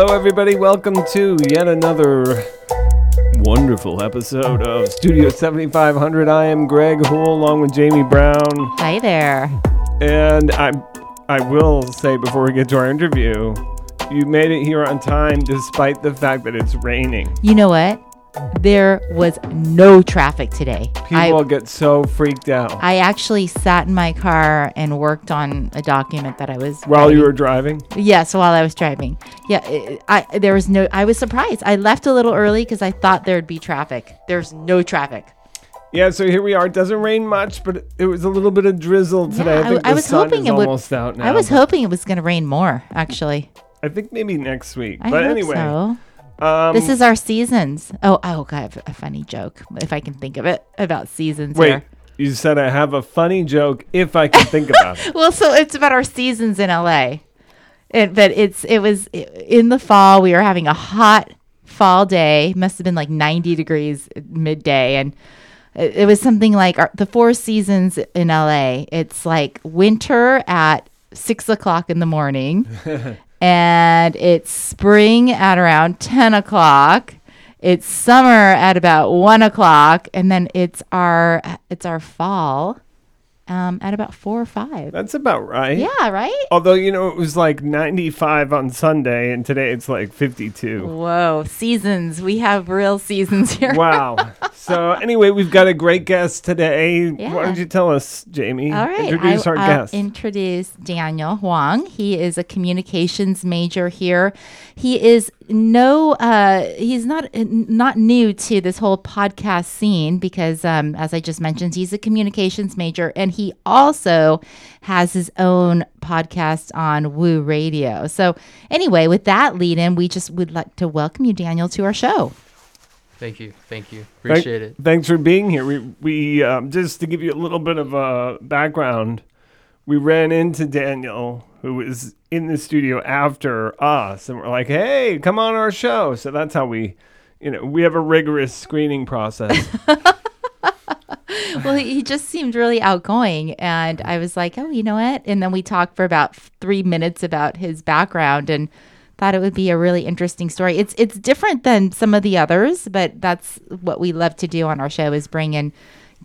Hello, everybody. Welcome to yet another wonderful episode of Studio 7500. I am Greg Hool along with Jamie Brown. Hi there. And I, I will say before we get to our interview, you made it here on time despite the fact that it's raining. You know what? There was no traffic today. People I, get so freaked out. I actually sat in my car and worked on a document that I was While you were driving? Yes, while I was driving. Yeah, I, I there was no. I was surprised. I left a little early because I thought there'd be traffic. There's no traffic. Yeah, so here we are. It doesn't rain much, but it was a little bit of drizzle today. Yeah, I think I the was hoping is it would- almost out now. I was hoping it was going to rain more. Actually, I think maybe next week. I but hope anyway, so. Um, This is our seasons. Oh, oh, I have a funny joke if I can think of it about seasons. wait. here. You said I have a funny joke if I can think about it. Well, so it's about our seasons in LA. It, but it's it was in the fall. We were having a hot fall day. Must have been like 90 degrees midday, and it, it was something like our, the four seasons in LA. It's like winter at six o'clock in the morning, and it's spring at around 10 o'clock. It's summer at about one o'clock, and then it's our it's our fall um, at about four or five. That's about right. Yeah, right? Although, you know, it was like 95 on Sunday, and today it's like 52. Whoa, seasons. We have real seasons here. Wow. so, anyway, we've got a great guest today. Yeah. Why don't you tell us, Jamie? All right. Introduce I, our I'll guest. introduce Daniel Huang. He is a communications major here. He is no, uh, he's not not new to this whole podcast scene because, um, as I just mentioned, he's a communications major, and he also has his own podcast on Woo Radio. So, anyway, with that lead in, we just would like to welcome you, Daniel, to our show. Thank you. Thank you. Thank- Appreciate it. Thanks for being here. We, we um, just to give you a little bit of a background, we ran into Daniel, who was in the studio after us, and we're like, "Hey, come on our show." So that's how we, you know, we have a rigorous screening process. well, he just seemed really outgoing. And I was like, oh, you know what? And then we talked for about three minutes about his background and thought it would be a really interesting story. It's it's different than some of the others, but that's what we love to do on our show is bring in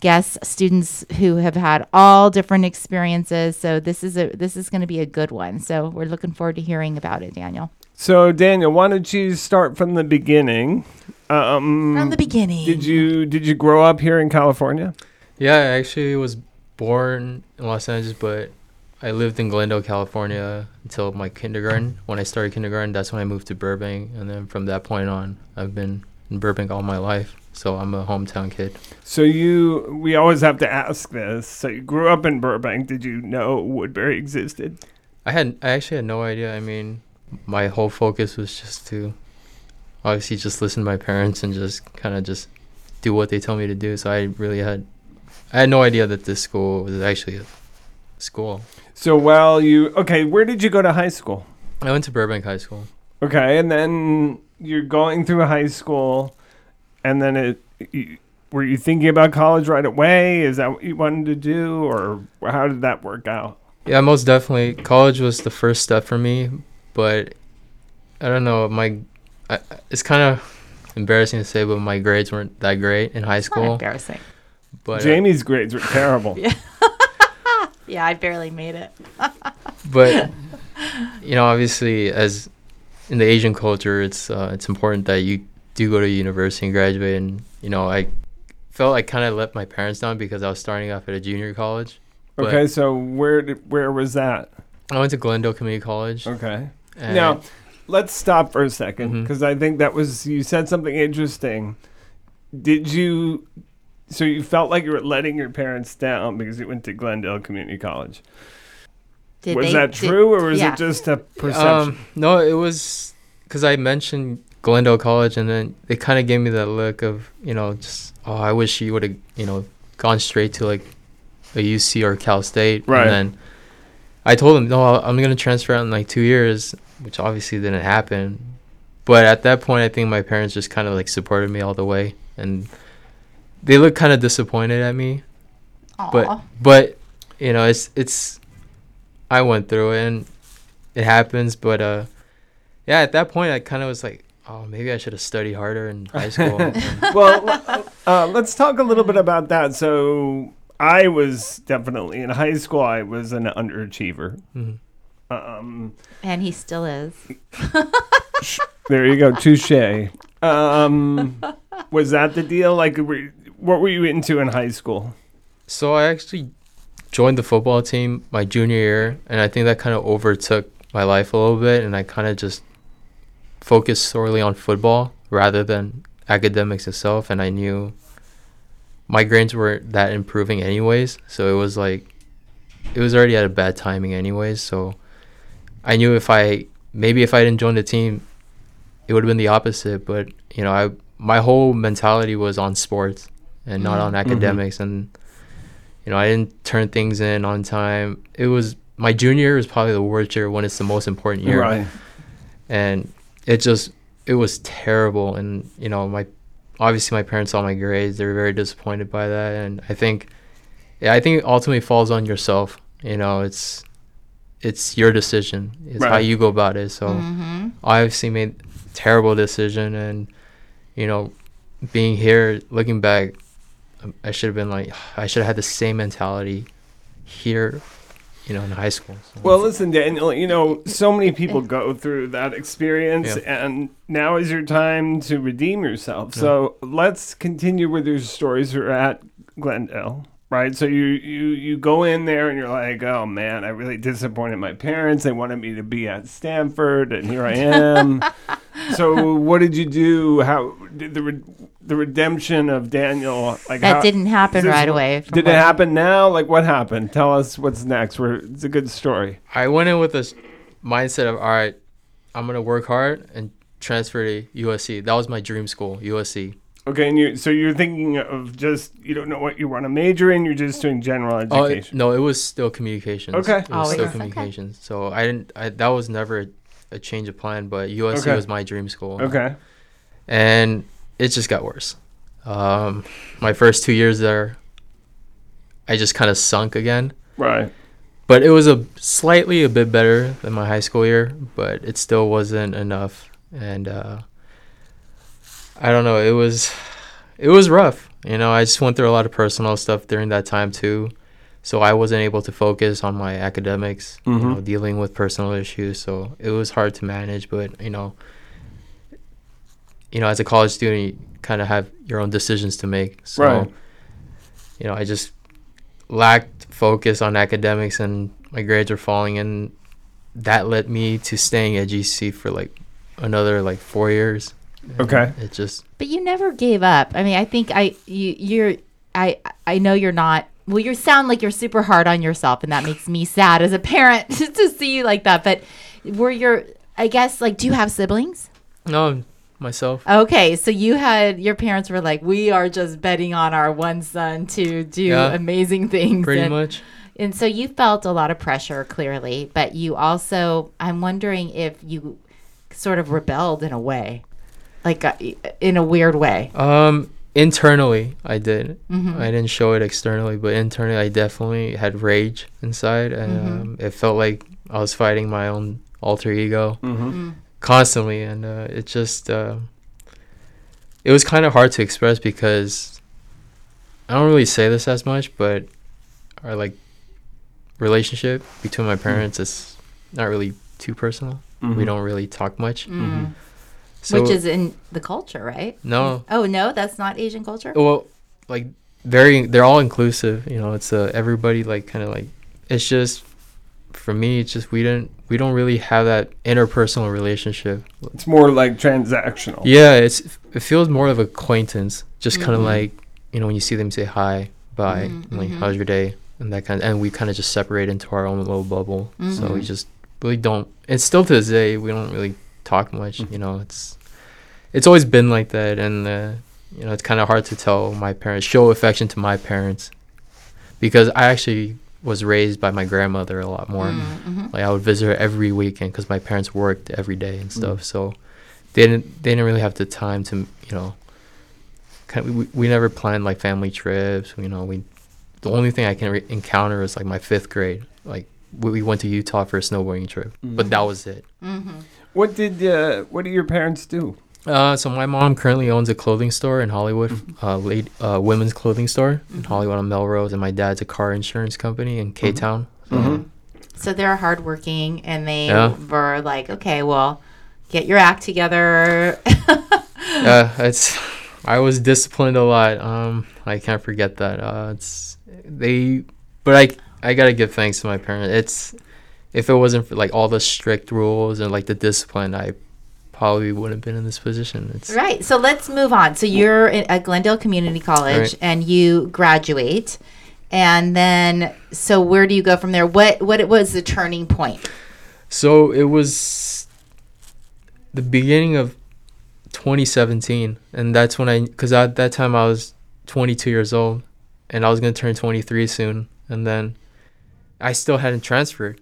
guests, students who have had all different experiences. So this is a this is going to be a good one. So we're looking forward to hearing about it, Daniel. so, Daniel, why don't you start from the beginning? Um, From the beginning. Did you did you grow up here in California? Yeah, I actually was born in Los Angeles, but I lived in Glendale, California until my kindergarten. When I started kindergarten, that's when I moved to Burbank, and then from that point on, I've been in Burbank all my life. So I'm a hometown kid. So you, we always have to ask this. So you grew up in Burbank. Did you know Woodbury existed? I had I actually had no idea. I mean, my whole focus was just to obviously just listen to my parents and just kind of just do what they tell me to do. So I really had I had no idea that this school was actually a school. So while you, okay, where did you go to high school? I went to Burbank High School. Okay, and then you're going through high school, and then it. You, were you thinking about college right away? Is that what you wanted to do, or how did that work out? Yeah, most definitely. College was the first step for me, but I don't know. My I, it's kind of embarrassing to say, but my grades weren't that great in high school. Not school. embarrassing. But uh, Jamie's grades were terrible. Yeah, I barely made it. but you know, obviously, as in the Asian culture, it's uh, it's important that you do go to university and graduate. And you know, I felt I kind of let my parents down because I was starting off at a junior college. But Okay, so where did, where was that? I went to Glendale Community College. Okay. Now, let's stop for a second because I think that was you said something interesting. Did you? So you felt like you were letting your parents down because you went to Glendale Community College. Did was they- that did- true, or was yeah. it just a perception? Um, no, it was because I mentioned Glendale College, and then they kind of gave me that look of, you know, just oh, I wish you would have, you know, gone straight to like a UC or Cal State. Right. And then I told them, no, I'll- I'm gonna transfer out in like two years, which obviously didn't happen. But at that point, I think my parents just kind of like supported me all the way, and they looked kind of disappointed at me Aww. but but you know it's it's i went through it and it happens but uh yeah, at that point, I kind of was like, oh, maybe I should have studied harder in high school. Well, uh, let's talk a little bit about that. So, I was definitely in high school. I was an underachiever. Mhm. Um, And he still is. there you go, touche. Um, was that the deal? Like, were, what were you into in high school? So I actually joined the football team my junior year, and I think that kind of overtook my life a little bit, and I kind of just focused solely on football rather than academics itself. And I knew my grades weren't that improving anyways, so it was like it was already at a bad timing anyways. So I knew if I maybe if I didn't join the team, it would have been the opposite. But you know, I my whole mentality was on sports and not on mm-hmm. academics, and you know, I didn't turn things in on time. It was my junior year was probably the worst year when it's the most important year, Right. and it just it was terrible. And you know, my obviously my parents saw my grades; they were very disappointed by that, and I think, yeah, I think it ultimately falls on yourself. You know, it's it's your decision. It's how you go about it. So hmm I obviously made terrible decision, and you know, being here, looking back, I should have been like, I should have had the same mentality here, you know, in high school. So. Well, listen, Daniel, you know, so many people go through that experience, Yeah. and now is your time to redeem yourself. So let's continue with your stories. We're at Glendale, right? So you, you, you go in there and you're like, oh man, I really disappointed my parents. They wanted me to be at Stanford, and here I am. so what did you do? How did the re- the redemption of Daniel like That how- didn't happen this right away. Did it what- happen now? Like what happened? Tell us what's next. We're, it's a good story. I went in with this mindset of, all right, I'm gonna work hard and transfer to USC. That was my dream school, USC. Okay, and you so you're thinking of just you don't know what you want to major in. You're just doing general Oh education. no, it was still communications. Okay. it was Oh, still yes. Okay. So I didn't. I, that was never a, a change of plan, but USC Okay. was my dream school. okay, and it just got worse. Um, my first two years there, I just kind of sunk again. right. But it was a slightly a bit better than my high school year, but it still wasn't enough. And uh, I don't know. It was it was rough. You know, I just went through a lot of personal stuff during that time too. So I wasn't able to focus on my academics, you mm-hmm. know, dealing with personal issues. So it was hard to manage, but you know, you know, as a college student, you kind of have your own decisions to make. So, Right. you know, I just lacked focus on academics and my grades were falling and that led me to staying at GC for like another like 4 years. And Okay. It just But you never gave up. I mean, I think I you you're I I know you're not. Well, you sound like you're super hard on yourself, and that makes me sad as a parent to see you like that. But were your I guess like do you have siblings? no myself. Okay, so you had your parents were like, we are just betting on our one son to do Yeah. amazing things. Pretty and, much. And so you felt a lot of pressure, clearly, but you also, I'm wondering if you sort of rebelled in a way, like uh, in a weird way. Um internally I did. Mhm. I didn't show it externally, but internally I definitely had rage inside and Mhm. um, it felt like I was fighting my own alter ego. Mm-hmm. constantly and uh, it just uh, it was kind of hard to express because i don't really say this as much but our like relationship between my parents is not really too personal we don't really talk much. So Which is in the culture, right? no Oh, no, that's not Asian culture? well like very they're all inclusive you know it's uh, everybody like kind of like it's just for me it's just we didn't we don't really have that interpersonal relationship It's more like transactional. Yeah, it's it feels more of acquaintance. Just kind of like you know when you see them say hi, bye, Mhm, and like mhm. how's your day, and that kind of, and we kind of just separate into our own little bubble. So we Mhm. just really don't. And still to this day, we don't really talk much. You know, it's it's always been like that, and uh, you know it's kind of hard to tell my parents show affection to my parents because I actually was raised by my grandmother a lot more. Mm, mhm. Like I would visit her every weekend because my parents worked every day and stuff. So they didn't they didn't really have the time to you know. Kind of, we, we never planned like family trips. You know, we the only thing I can re- encounter is like my fifth grade. Like we, we went to Utah for a snowboarding trip, but that was it. Mhm. What did uh, what do your parents do? Uh, so my mom currently owns a clothing store in Hollywood, uh, late uh, women's clothing store in Hollywood on Melrose, and my dad's a car insurance company in K Town. So they're hardworking, and they Yeah. were like, okay, well, get your act together. Yeah, it's. I was disciplined a lot. Um, I can't forget that. Uh, it's they, but I I gotta give thanks to my parents. It's if it wasn't for like all the strict rules and like the discipline, I probably wouldn't have been in this position. It's right. So let's move on. So you're in- at Glendale Community College, Right. and you graduate, and then so where do you go from there? What what was the turning point? So it was the beginning of 2017, and that's when I, because at that time I was 22 years old, and I was gonna turn 23 soon, and then I still hadn't transferred,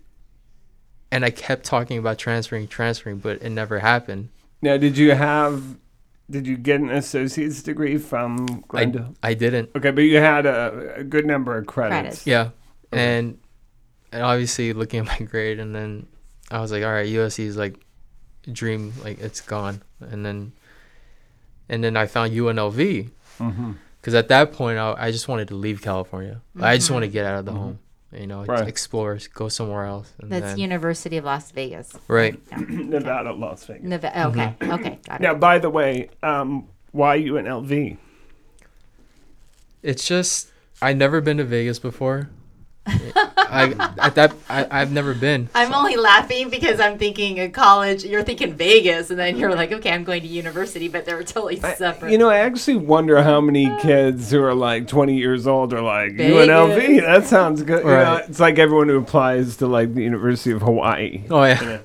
and I kept talking about transferring, transferring, but it never happened. Now, did you have did you get an associate's degree from I, Glendale? I didn't. okay, but you had a, a good number of credits. Credits. Yeah, Okay. and and obviously looking at my grade, and then I was like, all right, USC is like dream, like it's gone, and then and then I found UNLV. Mm-hmm. because at that point I, I just wanted to leave California. I just want to get out of the home, you know, Right. explore, go somewhere else. And That's then, University of Las Vegas. right. Nevada, Las Vegas. Neva- okay, okay, got it. Now, by the way, um, why UNLV? It's just I never been to Vegas before. I at that I, I've never been. I'm only laughing because I'm thinking in college, you're thinking Vegas, and then you're like, okay, I'm going to university, but they're totally I- separate. you know, I actually wonder how many kids who are like 20 years old are like Vegas. UNLV. That sounds good. You know, it's like everyone who applies to like the University of Hawaii. Oh yeah.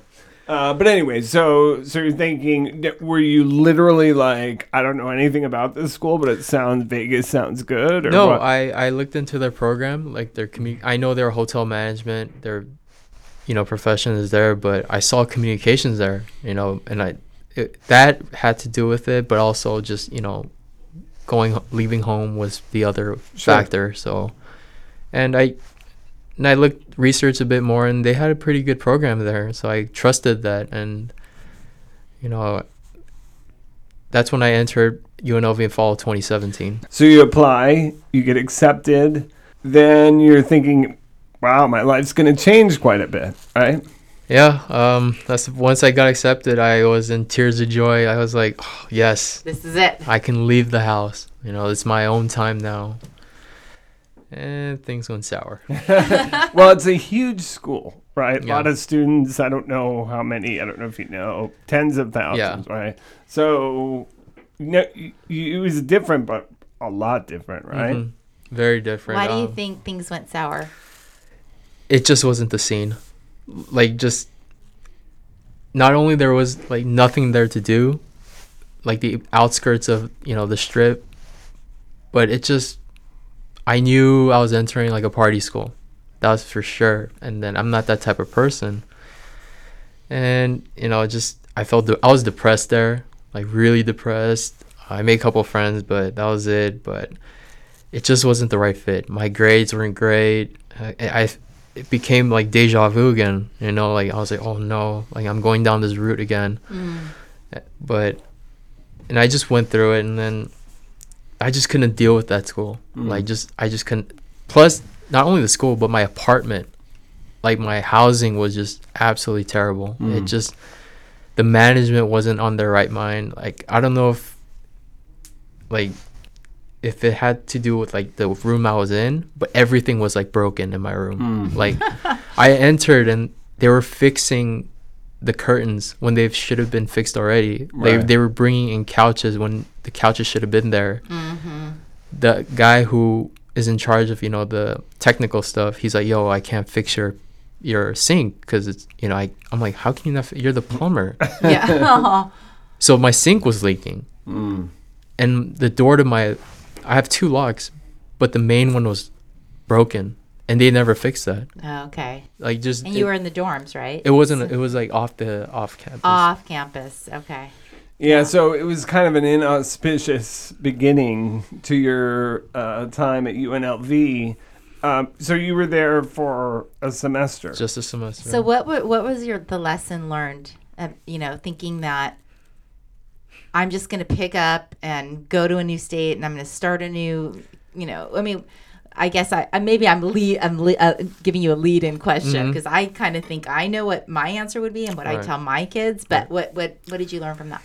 Uh, but anyway, so so you're thinking, were you literally like, I don't know anything about this school, but it sounds Vegas sounds good, or No, what? I I looked into their program, like their commu- I know their hotel management, their you know profession is there, but I saw communications there, you know, and I it, that had to do with it, but also just you know going leaving home was the other Sure. factor. So, and I and I looked researched a bit more, and they had a pretty good program there, so I trusted that, and you know. That's when I entered UNLV in fall of 2017. So you apply, you get accepted, then you're thinking, wow, my life's going to change quite a bit, right? Yeah, um, that's once I got accepted, I was in tears of joy. I was like, oh, yes, this is it. I can leave the house. You know, it's my own time now. And things went sour. well, it's a huge school, right? A Yeah. lot of students. I don't know how many. I don't know if you know. Tens of thousands, right? So, no, y- y- it was different, but a lot different, right? Mhm. Very different. Why do you Um, think things went sour? It just wasn't the scene. Like, just not only there was like nothing there to do, like the outskirts of you know the strip, but it just I knew I was entering like a party school. That was for sure. And then I'm not that type of person. And you know, just I felt de- I was depressed there, like really depressed. I made a couple friends, but that was it. But it just wasn't the right fit. My grades weren't great. I, I it became like deja vu again. You know, like I was like, oh no, like I'm going down this route again. Mm. But and I just went through it, and then I just couldn't deal with that school. Mm. Like just I just couldn't. Plus, not only the school, but my apartment, like my housing was just absolutely terrible. It mm. just the management wasn't on their right mind. Like I don't know if like if it had to do with like the room I was in, but everything was like broken in my room. Mm. Like I entered and they were fixing the curtains when they should have been fixed already. They Right. they were bringing in couches when the couches should have been there. Mm-hmm. The guy who is in charge of you know the technical stuff, he's like, "Yo, I can't fix your your sink because it's you know I I'm like, how can you not? Fi- you're the plumber." yeah. So my sink was leaking, mm. and the door to my, I have two locks, but the main one was broken, and they never fixed that. okay. Like just And it, you were in the dorms, right? it wasn't. It was like off the off campus. off campus. Okay. Yeah, so it was kind of an inauspicious beginning to your uh, time at UNLV. Um, so you were there for a semester. just a semester. So what wa- what was your the lesson learned uh, you know, thinking that I'm just going to pick up and go to a new state and I'm going to start a new, you know, I mean, I guess I, I maybe I'm lead I'm le- uh, giving you a lead in question because I kind of think I know what my answer would be and what I tell my kids. But what what what did you learn from that?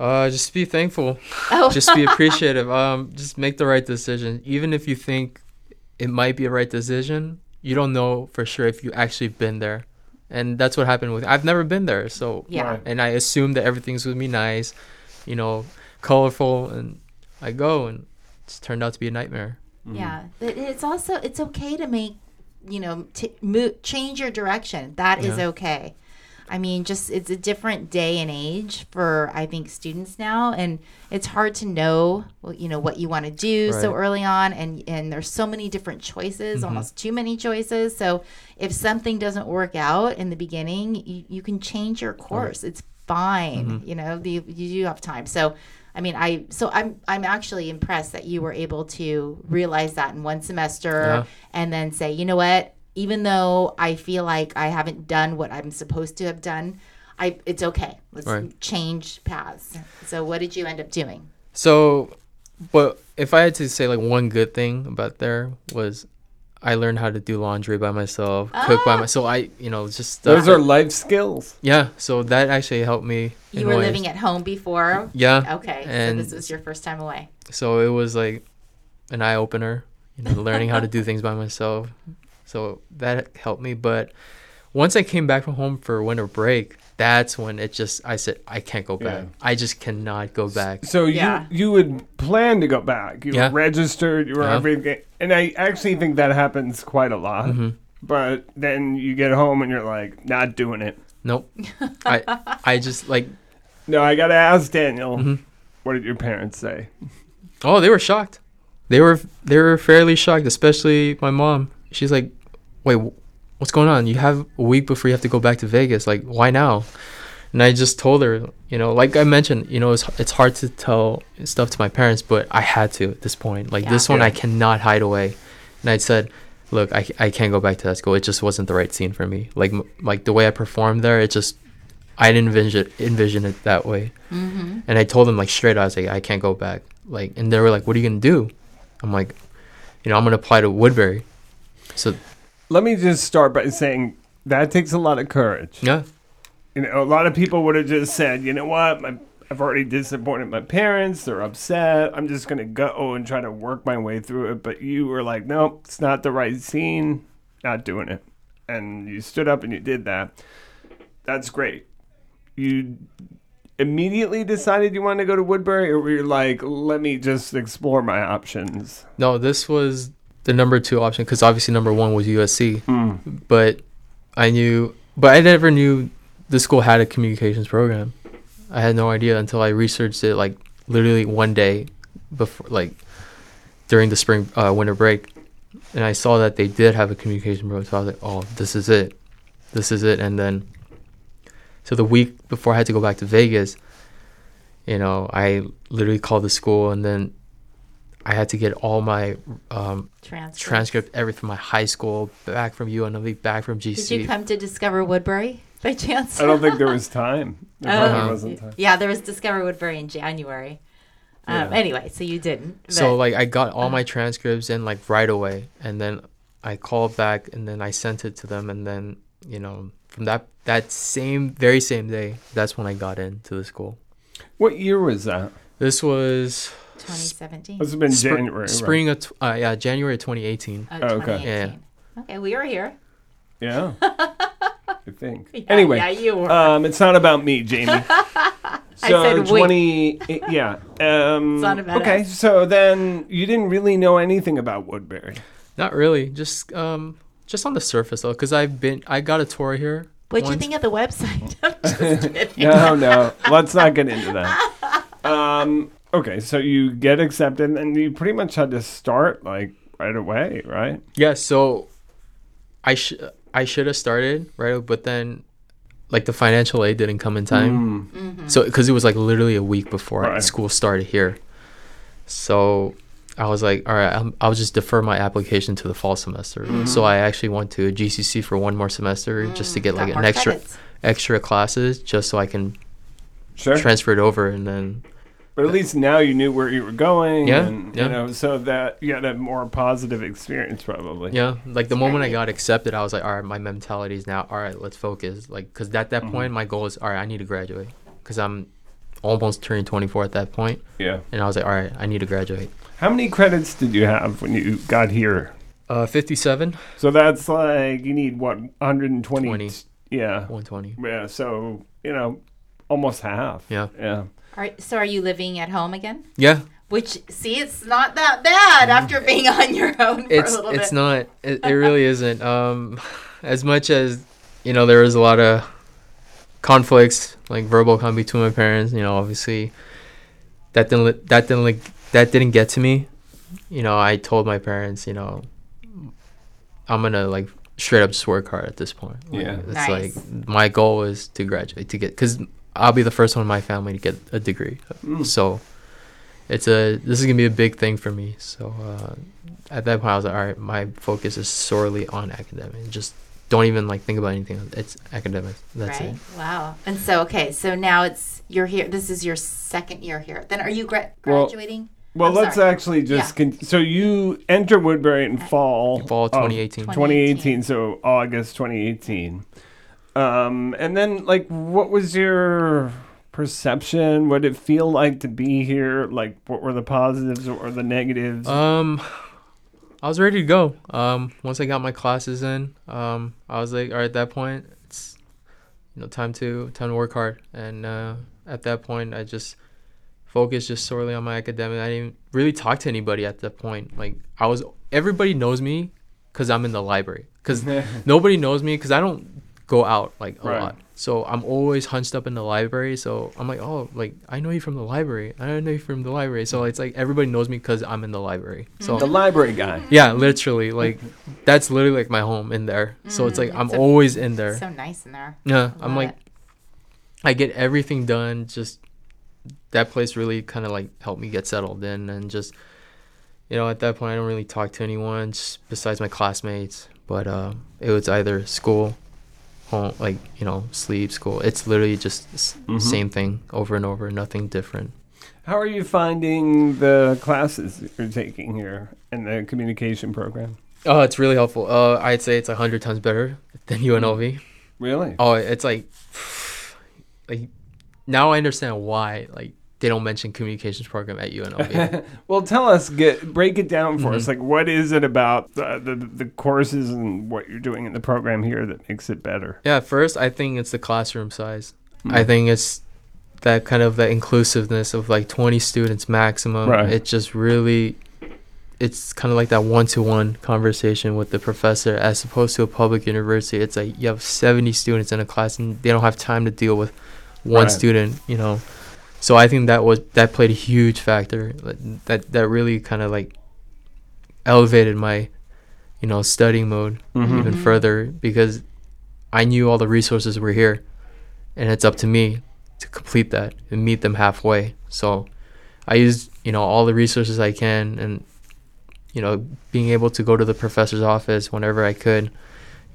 Uh, just be thankful. Oh. just be appreciative. Um, just make the right decision. Even if you think it might be a right decision, you don't know for sure if you actually been there. And that's what happened with. I've never been there, so Yeah. Right. and I assumed that everything's gonna be nice, you know, colorful, and I go and it's turned out to be a nightmare. Mm-hmm. Yeah, but it's also it's okay to make you know t- mo- change your direction. That is Yeah. okay. I mean, just it's a different day and age for I think students now, and it's hard to know well, you know what you want to do so early on, and and there's so many different choices, mm-hmm. almost too many choices. So if something doesn't work out in the beginning, you, you can change your course. It's fine. Mm-hmm. You know, you, you do have time. So. I mean, I so I'm I'm actually impressed that you were able to realize that in one semester Yeah. and then say, you know what, even though I feel like I haven't done what I'm supposed to have done, I it's okay. Let's Right. change paths. So what did you end up doing? So, but if I had to say like one good thing about there was, I learned how to do laundry by myself, cook by Ah. myself. So I, you know, just stuff Those are life skills. yeah. So that actually helped me. You were ways. living at home before. Yeah. Okay, And so this was your first time away. so it was like an eye opener, you know, learning how to do things by myself. So that helped me. But once I came back from home for winter break, that's when it just I said I can't go back. Yeah. I just cannot go back. So Yeah. you you would plan to go back. You Yeah. were registered. You were Yeah. everything. And I actually think that happens quite a lot. Mm-hmm. But then you get home and you're like, not doing it. Nope. I I just like No, I gotta ask Daniel. Mm-hmm. What did your parents say? Oh, they were shocked. They were they were fairly shocked, especially my mom. She's like, "Wait, wh- what's going on? You have a week before you have to go back to Vegas. Like, why now?" And I just told her, you know, like I mentioned, you know, it's it's hard to tell stuff to my parents, but I had to at this point. Like this one, I cannot hide away. And I said, "Look, I, I can't go back to that school. It just wasn't the right scene for me. Like m- like the way I performed there, it just I didn't envision envision it that way." Mm-hmm. And I told them like straight, I was like, I can't go back. Like, and they were like, What are you gonna do? I'm like, you know, I'm gonna apply to Woodbury. So Let me just start by saying that takes a lot of courage. yeah, You know, a lot of people would have just said, you know what, my, I've already disappointed my parents. They're upset. I'm just gonna go and try to work my way through it. But you were like, nope, it's not the right scene. Not doing it. And you stood up and you did that. That's great. You immediately decided you wanted to go to Woodbury, or were you like, let me just explore my options? no, this was the number two option because obviously number one was USC, but I knew, but I never knew the school had a communications program. I had no idea until I researched it like literally one day before, like during the spring uh, winter break, and I saw that they did have a communication program. So I was like, oh, this is it, this is it. And then, so the week before I had to go back to Vegas, you know, I literally called the school, and then I had to get all my um, Transcript. transcript, everything from my high school, back from UNLV, back from GC. Did you come to Discover Woodbury by chance? I don't think there was time. There Oh, wasn't time. yeah, there was Discover Woodbury in January. Um, Yeah. Anyway, so you didn't. so like I got all my transcripts in like right away, and then I called back, and then I sent it to them, and then you know from that that same very same day, that's when I got into the school. What year was that? This was 2017. This has been spr- January. right? spring of tw- uh, yeah January 2018. Oh, Oh, okay. 2018. Okay, we were here. Yeah. I think. Yeah, anyway, yeah, you were. um, it's not about me, Jamie. So said we. twenty, yeah. Um, It's not about okay, us. so then you didn't really know anything about Woodbury. Not really, just um just on the surface though, because I've been I got a tour here. What'd you think of the website? I'm just kidding. No, no, let's not get into that. Um, okay, so you get accepted, and you pretty much had to start like right away, right? Yeah, so I sh- I should have started right, but then like the financial aid didn't come in time. Mm. So because it was like literally a week before Right. school started here, so I was like, all right, I'm, I'll just defer my application to the fall semester. Mm-hmm. So I actually went to GCC for one more semester just to get like an extra credits. extra classes just so I can Sure. transfer it over and then but at least now you knew where you were going. Yeah, And, yeah. You know, so that you had a more positive experience probably. yeah like the moment I got accepted I was like all right my mentality is now all right let's focus like because at that point my goal is all right I need to graduate because I'm almost turning 24 at that point Yeah. and I was like all right I need to graduate How many credits did you have when you got here? uh 57 So that's like you need what 120. 20. Yeah. 120 Yeah. So you know, almost half. Yeah. Yeah. All right, so are you living at home again? yeah Which see, it's not that bad after being on your own for it's a little it's bit. not it, it really isn't um as much as you know there was a lot of conflicts like verbal con between my parents you know obviously that didn't li- that didn't like that didn't get to me you know i told my parents you know i'm gonna like straight up just work hard at this point Like, Yeah. it's Nice. like my goal is to graduate to get because i'll be the first one in my family to get a degree Mm. so it's a this is gonna be a big thing for me. So uh, at that point, I was like, all right, my focus is solely on academic. Just don't even like think about anything. else. It's academic. That's right? it. Wow. And so okay, so now it's you're here. This is your second year here. Then are you gra- Well, graduating? Well, I'm let's sorry. actually just con- so you enter Woodbury in fall Fall of 2018. 2018, so August 2018. Um, and then like, what was your perception? What did it feel like to be here? Like, what were the positives or the negatives? Um, I was ready to go. Um, once I got my classes in, um, I was like, all right, at that point, it's you know time to time to work hard. And uh, at that point, I just focused just solely on my academic. I didn't really talk to anybody at that point. Like I was, everybody knows me because I'm in the library. Because nobody knows me because I don't go out like a Right. lot. So I'm always hunched up in the library. So I'm like, oh, like I know you from the library. I know you from the library. So it's like everybody knows me because I'm in the library. So the library guy. yeah, literally, like that's literally like my home in there. So it's like Mm, I'm it's a- always in there. So nice in there. Yeah, Love I'm like it. I get everything done. Just that place really kind of like helped me get settled in, and just you know at that point I don't really talk to anyone besides my classmates. But uh, it was either school, home, like you know sleep, school. It's literally just s- Mhm. same thing over and over, nothing different. How are you finding the classes you're taking here in the communication program? Oh, it's really helpful. Uh, I'd say it's a hundred times better than UNLV. Really? Oh, it's like, like now I understand why like they don't mention communications program at UNLV. well, tell us, get break it down for us. Mhm. Like, what is it about the, the the courses and what you're doing in the program here that makes it better? yeah, first I think it's the classroom size. Hmm. I think it's that kind of the inclusiveness of like 20 students maximum. Right. It just really, it's kind of like that one-to-one conversation with the professor as opposed to a public university. It's like you have 70 students in a class and they don't have time to deal with one Right. student, you know. So I think that was that played a huge factor. That that, that really kind of like elevated my, you know, studying mode Mhm. even Mhm. further because I knew all the resources were here, and it's up to me to complete that and meet them halfway. So I used you know all the resources I can, and you know being able to go to the professor's office whenever I could,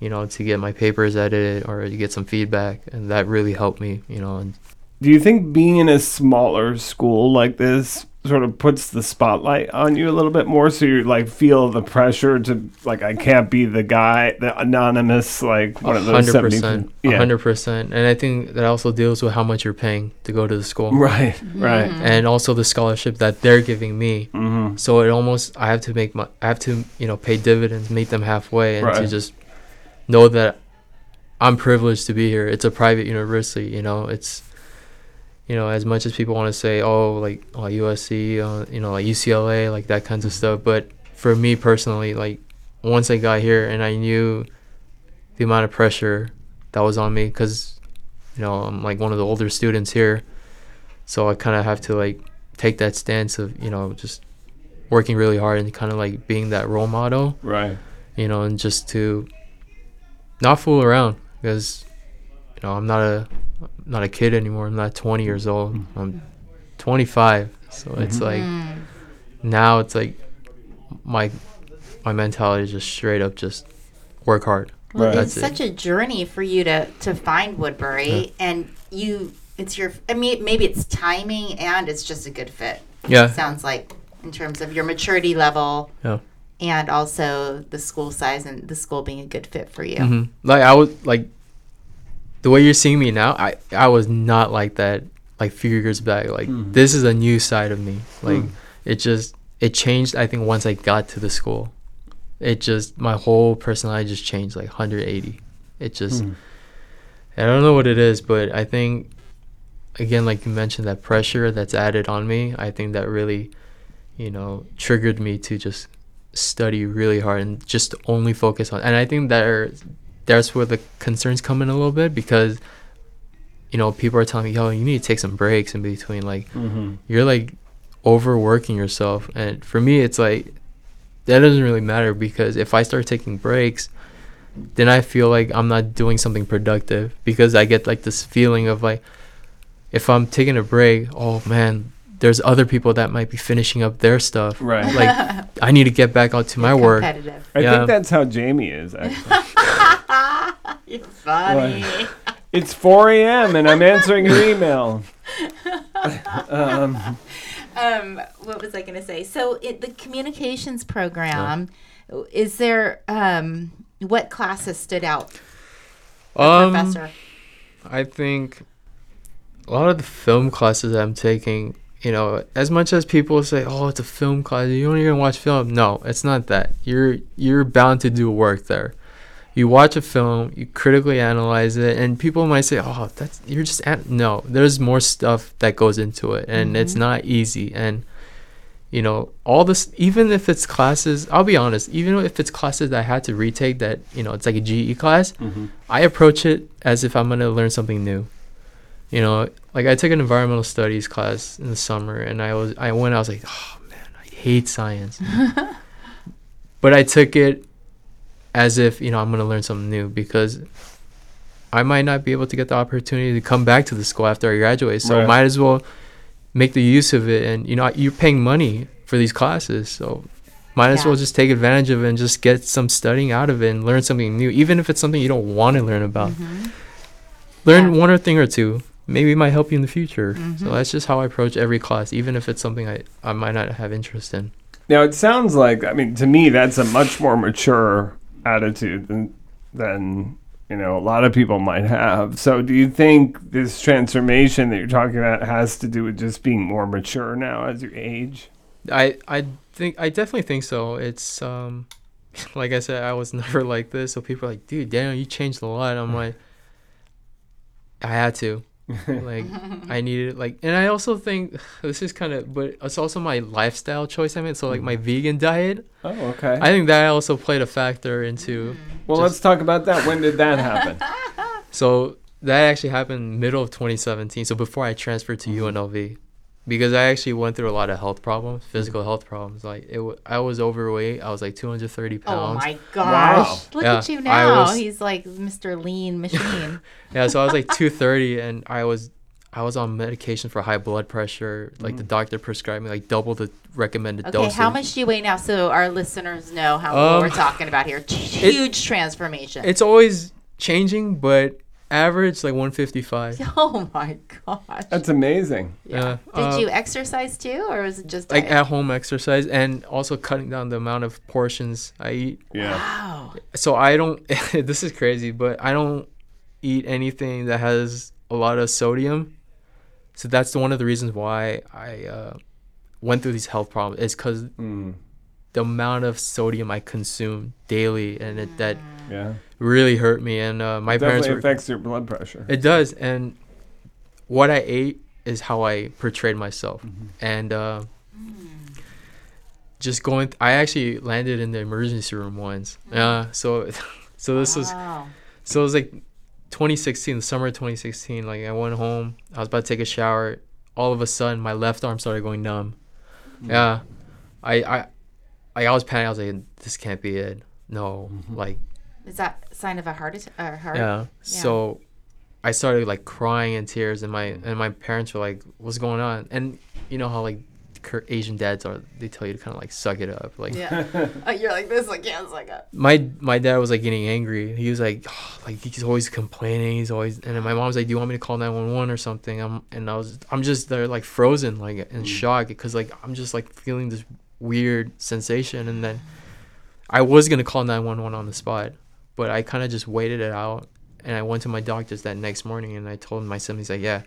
you know, to get my papers edited or to get some feedback, and that really helped me. You know, and Do you think being in a smaller school like this sort of puts the spotlight on you a little bit more, so you like feel the pressure to like I can't be the guy, the anonymous like one of those hundred seventy. percent, Yeah. hundred percent, and I think that also deals with how much you're paying to go to the school, Right. Right. and also the scholarship that they're giving me. Mm-hmm. So it almost I have to make my I have to you know pay dividends, meet them halfway, and to just know that I'm privileged to be here. It's a private university, you know. It's you know as much as people want to say oh like oh, USC, uh, you know like UCLA, like that kinds of stuff. But for me personally, like once I got here and I knew the amount of pressure that was on me because you know I'm like one of the older students here, so I kind of have to like take that stance of you know just working really hard and kind of like being that role model, Right. you know, and just to not fool around because you know I'm not a not a kid anymore. I'm not 20 years old. I'm 25. So it's like Mm. now it's like my my mentality is just straight up just work hard. Well, Right. it's That's it. such a journey for you to to find Woodbury, and you. It's your. I mean, maybe it's timing, and it's just a good fit. Yeah. Sounds like in terms of your maturity level, Yeah. and also the school size and the school being a good fit for you. hmm Like I was like, the way you're seeing me now, I I was not like that like few years back. Like Mhm. this is a new side of me. Like Mm. it just it changed. I think once I got to the school, it just my whole personality just changed like 180. It just Mm. I don't know what it is, but I think again, like you mentioned, that pressure that's added on me. I think that really, you know, triggered me to just study really hard and just only focus on. And I think there, that's where the concerns come in a little bit because, you know, people are telling me, "Yo, you need to take some breaks in between." Like Mhm. you're like overworking yourself, and for me, it's like that doesn't really matter because if I start taking breaks, then I feel like I'm not doing something productive because I get like this feeling of like if I'm taking a break, oh man, there's other people that might be finishing up their stuff. Right. Like I need to get back out to my work. Competitive. I Yeah. think that's how Jamie is actually. You're funny. it's 4 a.m. and I'm answering your email. um, um, what was I going to say? So, it, the communications program, is there um, what classes stood out? Um, professor. I think a lot of the film classes I'm taking, you know, as much as people say, "Oh, it's a film class. You don't even watch film." No, it's not that. You're you're bound to do work there. You watch a film, you critically analyze it, and people might say, "Oh, that's you're just an-. no." There's more stuff that goes into it, and it's Mhm. not easy. And you know, all this, even if it's classes, I'll be honest, even if it's classes that I had to retake, that you know, it's like a GE class. mhm. I approach it as if I'm gonna learn something new. You know, like I took an environmental studies class in the summer, and I was I went I was like, oh man, I hate science. but I took it as if you know I'm gonna learn something new because I might not be able to get the opportunity to come back to the school after I graduate, so Right. might as well make the use of it. And you know, you're paying money for these classes, so might as Yeah. well just take advantage of it and just get some studying out of it and learn something new, even if it's something you don't want to learn about. Mhm. Learn Yeah. one or thing or two. Maybe it might help you in the future. Mhm. So that's just how I approach every class, even if it's something I, I might not have interest in. Now it sounds like I mean to me that's a much more mature attitude than than you know a lot of people might have. So do you think this transformation that you're talking about has to do with just being more mature now as you age? I I think I definitely think so. It's um like I said, I was never like this. So people are like, dude, Daniel, you changed a lot. I'm like, I had to. Like I needed like and I also think this is kind of but it's also my lifestyle choice I made. So like my mm-hmm. vegan diet, Oh, okay. I think that also played a factor into mm-hmm. well, just- let's talk about that. When did that happen? So that actually happened middle of 2017. So before I transferred to mm-hmm. UNLV, because I actually went through a lot of health problems, physical health problems. Like it, w- I was overweight. I was like 230 pounds. Oh pounds. my gosh! Look Yeah, at you I now. was- He's like Mr. Lean Machine. Yeah, so I was like 230, and I was I was on medication for high blood pressure. Like the doctor prescribed me like double the recommended dose. Okay, dosage. how much do you weigh now? So our listeners know how Um, we're talking about here. Huge transformation. It's always changing, but average like 155. oh my gosh! That's amazing. Yeah. Did uh, you exercise too, or was it just like diet? at home exercise and also cutting down the amount of portions I eat. Yeah. Wow. so I don't. this is crazy, but I don't eat anything that has a lot of sodium. So that's one of the reasons why I uh, went through these health problems. Is because Mm, the amount of sodium I consume daily, and it that yeah. Really hurt me. And uh, my parents Definitely were. affects your blood pressure. It does, and what I ate is how I portrayed myself, Mm-hmm. and uh, just going. I actually landed in the emergency room once. Yeah, so so this was so it was like 2016, the summer of 2016. Like I went home, I was about to take a shower. All of a sudden, my left arm started going numb. Yeah, I I I, I was panicking. I was like, "This can't be it." No, like Is that sign of a heart attack? Or heart? yeah. So I started like crying in tears, and my and my parents were like, "What's going on?" And you know how like Asian dads are. They tell you to kind of like suck it up. Like Yeah. oh, you're like this. I can't suck up. my my dad was like getting angry. He was like, ah, like he's always complaining. He's always, and then my mom's like, "Do you want me to call nine one one or something?" I'm and I was, I'm just there like frozen, like in mm. shock because like I'm just like feeling this weird sensation, and then I was gonna call nine one one on the spot, but I kind of just waited it out, and I went to my doctor's that next morning, and I told him my son, he's like, "Yeah,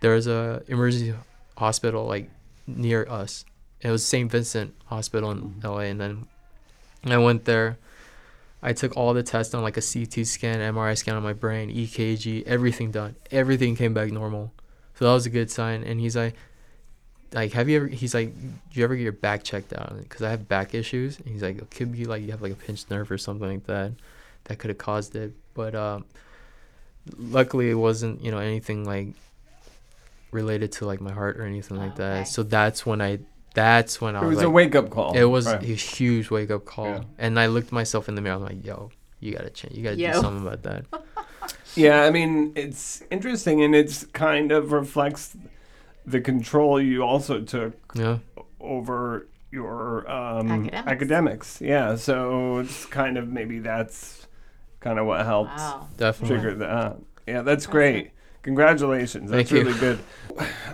there's a emergency hospital like near us." It was St. Vincent Hospital in mm-hmm. LA, and then I went there. I took all the tests on like a CT scan, MRI scan on my brain, EKG, everything done. Everything came back normal. So that was a good sign. And he's like, like, have you ever? He's like, do you ever get your back checked out? Because I have back issues. And he's like, it could be like you have like a pinched nerve or something like that. That could have caused it. But um, luckily, it wasn't you know anything like related to like my heart or anything like Okay. that. So that's when I. That's when I It was, was like, a wake up call. it was Right. a huge wake up call. Yeah. And I looked myself in the mirror. I'm like, yo, you gotta change. You gotta Yo. do something about that. Yeah, I mean, it's interesting and it's kind of reflects the control you also took Yeah. over your um, Academics. academics. Yeah, so it's kind of maybe that's kind of what helped Wow. Definitely. trigger that. Yeah, that's great. Congratulations. That's Thank you. really good.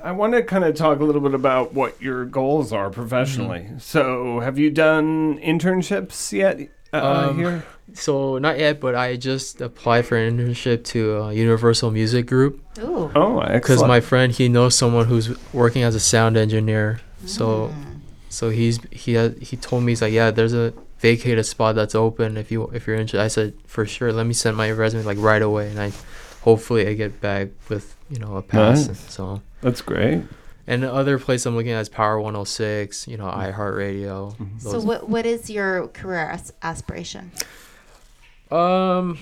I want to kind of talk a little bit about what your goals are professionally. Mm-hmm. So, have you done internships yet uh, Um, here? So not yet, but I just applied for an internship to uh, Universal Music Group Ooh. Oh, because my friend he knows someone who's working as a sound engineer. So Mm. so he's he had, he told me he's like yeah there's a vacated spot that's open if you if you're interested. I said for sure let me send my resume like right away and I hopefully I get back with you know a pass. Nice. So. That's great. And the other place I'm looking at is Power 106, you know, iHeartRadio. Mhm. So what what is your career as- aspiration? Um,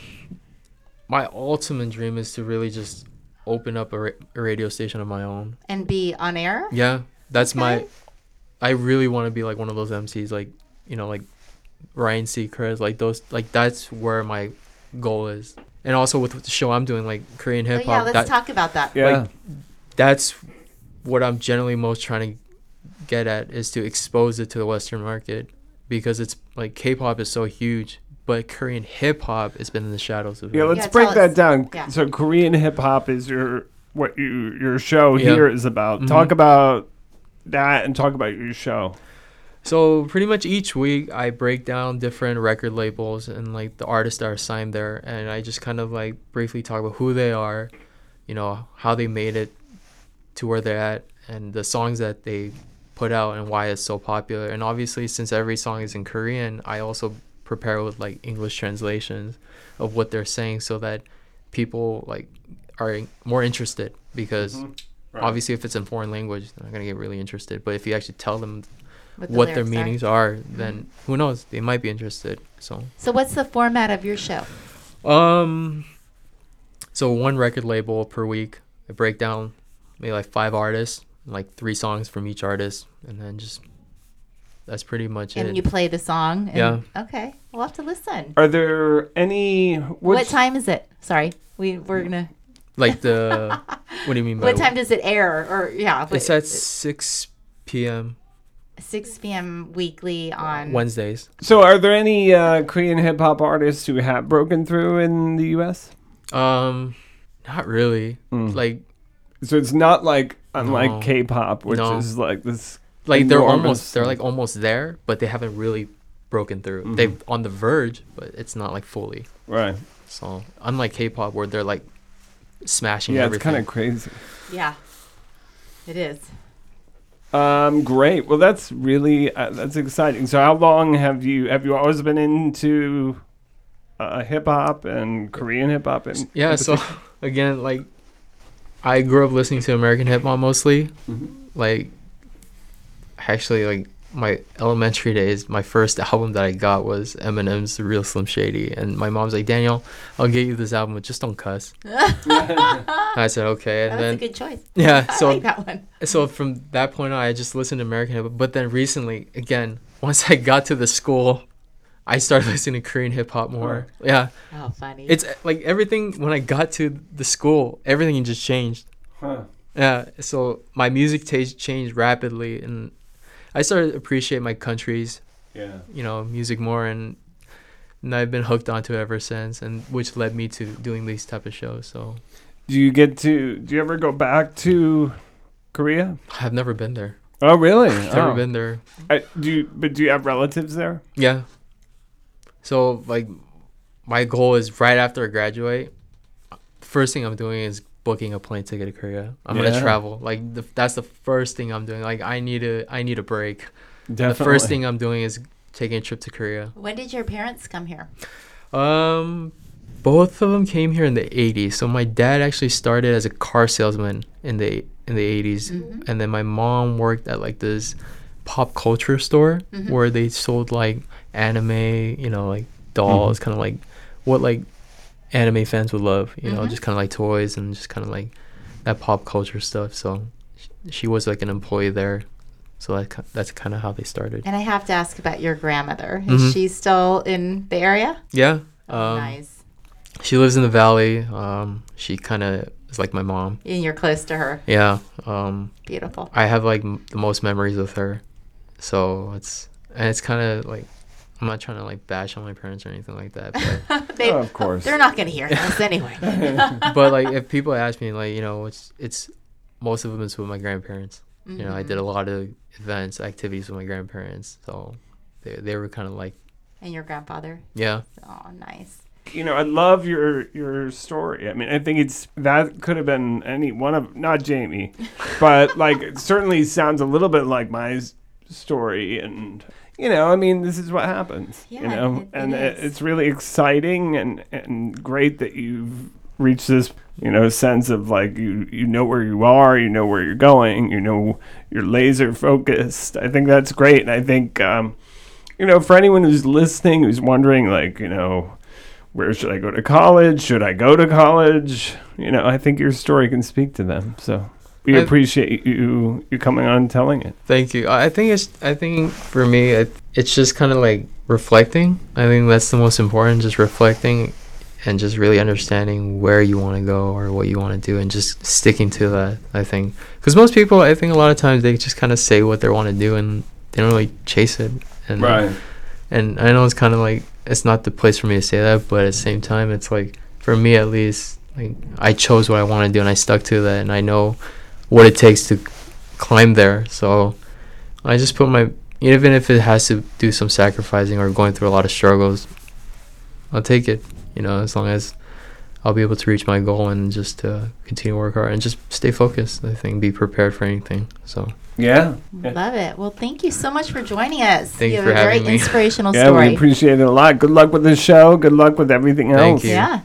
my ultimate dream is to really just open up a, ra- a radio station of my own. And be on air? Yeah, that's my. I really want to be like one of those MCs, like you know, like Ryan Seacrest, like those. Like that's where my goal is. And also with the show I'm doing, like Korean Oh, hip yeah, hop, let's that, talk about that. Yeah. that's what I'm generally most trying to get at is to expose it to the Western market because it's like K-pop is so huge, but Korean hip hop has been in the shadows of Yeah, it. let's Yeah, break that us. down. Yeah. So Korean hip hop is your what you your show Yeah. here is about. Mhm. Talk about that and talk about your show. So pretty much each week I break down different record labels and like the artists that are signed there and I just kind of like briefly talk about who they are, you know, how they made it to where they're at and the songs that they put out and why it's so popular. And obviously since every song is in Korean, I also prepare with like English translations of what they're saying so that people like are more interested because mm-hmm. Right. obviously if it's in foreign language they're not going to get really interested but if you actually tell them the what their lyrics are. meanings are, then who knows? They might be interested. So, So what's the format of your show? um, so one record label per week. I break down maybe like five artists, like three songs from each artist, and then just that's pretty much And it. And you play the song? and- Yeah. Okay. We'll have to listen. Are there any what time is it? Sorry. We, we're going to... like the what do you mean by What time does it air? Or, yeah. It's but- at six p.m. 6 p.m. weekly on... Wednesdays. So are there any uh, Korean hip hop artists who have broken through in the US? Um, not really. Mm. Like So it's not like unlike No. K-pop, which No. is like this. like they're almost they're like almost there, but they haven't really broken through. Mhm. They've on the verge, but it's not like fully. Right. So unlike K-pop, where they're like smashing Yeah, it's kind of crazy. Yeah. It is. Um, great. Well, that's really uh, that's exciting. So, how long have you have you always been into uh, hip hop and Korean hip hop? in- yeah. So again, like I grew up listening to American hip hop mostly. Mhm. Like actually, like my elementary days, my first album that I got was Eminem's Real Slim Shady," and my mom's like, "Daniel, I'll get you this album, but just don't cuss." I said, "Okay," That and was a then good choice. yeah. I So like that one. so from that point on, I just listened to American hip hop. But then recently, again, once I got to the school, I started listening to Korean hip hop more. Yeah, Oh, funny. it's uh, like everything. When I got to the school, everything just changed. Huh. Yeah, so my music taste changed rapidly, and I started to appreciate my country's Yeah. you know music more and and I've been hooked onto it ever since and which led me to doing these type of shows so Do you get to? Do you ever go back to Korea? I've never been there Oh, really? never Oh. been there I, do you? But do you have relatives there? yeah so like my goal is right after I graduate first thing I'm doing is booking a plane ticket to Korea I'm Yeah. gonna travel like the, that's the first thing I'm doing like I need a I need a break Definitely. the first thing I'm doing is taking a trip to Korea When did your parents come here? Um, both of them came here in the '80s. So my dad actually started as a car salesman in the in the '80s, Mhm. and then my mom worked at like this pop culture store Mhm. where they sold like anime, you know, like dolls, kind of like what like anime fans would love, you know, Mhm. just kind of like toys and just kind of like that pop culture stuff. So sh- she was like an employee there. So that, that's kind of how they started. And I have to ask about your grandmother. Is Mhm. she still in the area? Yeah. Oh, Um, nice. She lives in the valley. Um, she kind of is like my mom. And you're close to her. Yeah. Um, Beautiful. I have like m- the most memories with her. So it's and it's kind of like I'm not trying to like bash on my parents or anything like that, but they, Oh, of course. They're not going to hear this anyway. but like if people ask me like you know it's it's most of them is with my grandparents. You know I did a Mhm. lot of events, activities with my grandparents, so they they were kind of like And your grandfather. yeah Oh, nice. you know, I love your your story. I mean, I think it's that could have been any one of not Jamie, but like it certainly sounds a little bit like my story and you know, I mean, this is what happens, you Yeah, know, it- and it, it's really exciting and and great that you've reached this, you know, sense of like you you know where you are, you know where you're going, you know, you're laser focused. I think that's great, and I think um you know, for anyone who's listening, who's wondering, like, you know, where should I go to college? Should I go to college? You know, I think your story can speak to them. So we appreciate you you coming on and telling it. Thank you. I think it's. I think for me, it, it's just kind of like reflecting. I think that's the most important. Just reflecting, and just really understanding where you want to go or what you want to do, and just sticking to that. I think because most people, I think a lot of times they just kind of say what they want to do, and they don't really chase it. And and I know it's kind of like it's not the place for me to say that, but at the same time, it's like for me at least, like I chose what I want to do and I stuck to that, and I know what it takes to climb there. So I just put my even if it has to do some sacrificing or going through a lot of struggles, I'll take it. You know, as long as I'll be able to reach my goal and just uh, continue to work hard and just stay focused. I think be prepared for anything. So Yeah. Yeah. Love it. Well, thank you so much for joining us. Thank you have for a very having me. inspirational Yeah, story. we appreciate it a lot. Good luck with the show. Good luck with everything Thank else. you. Yeah.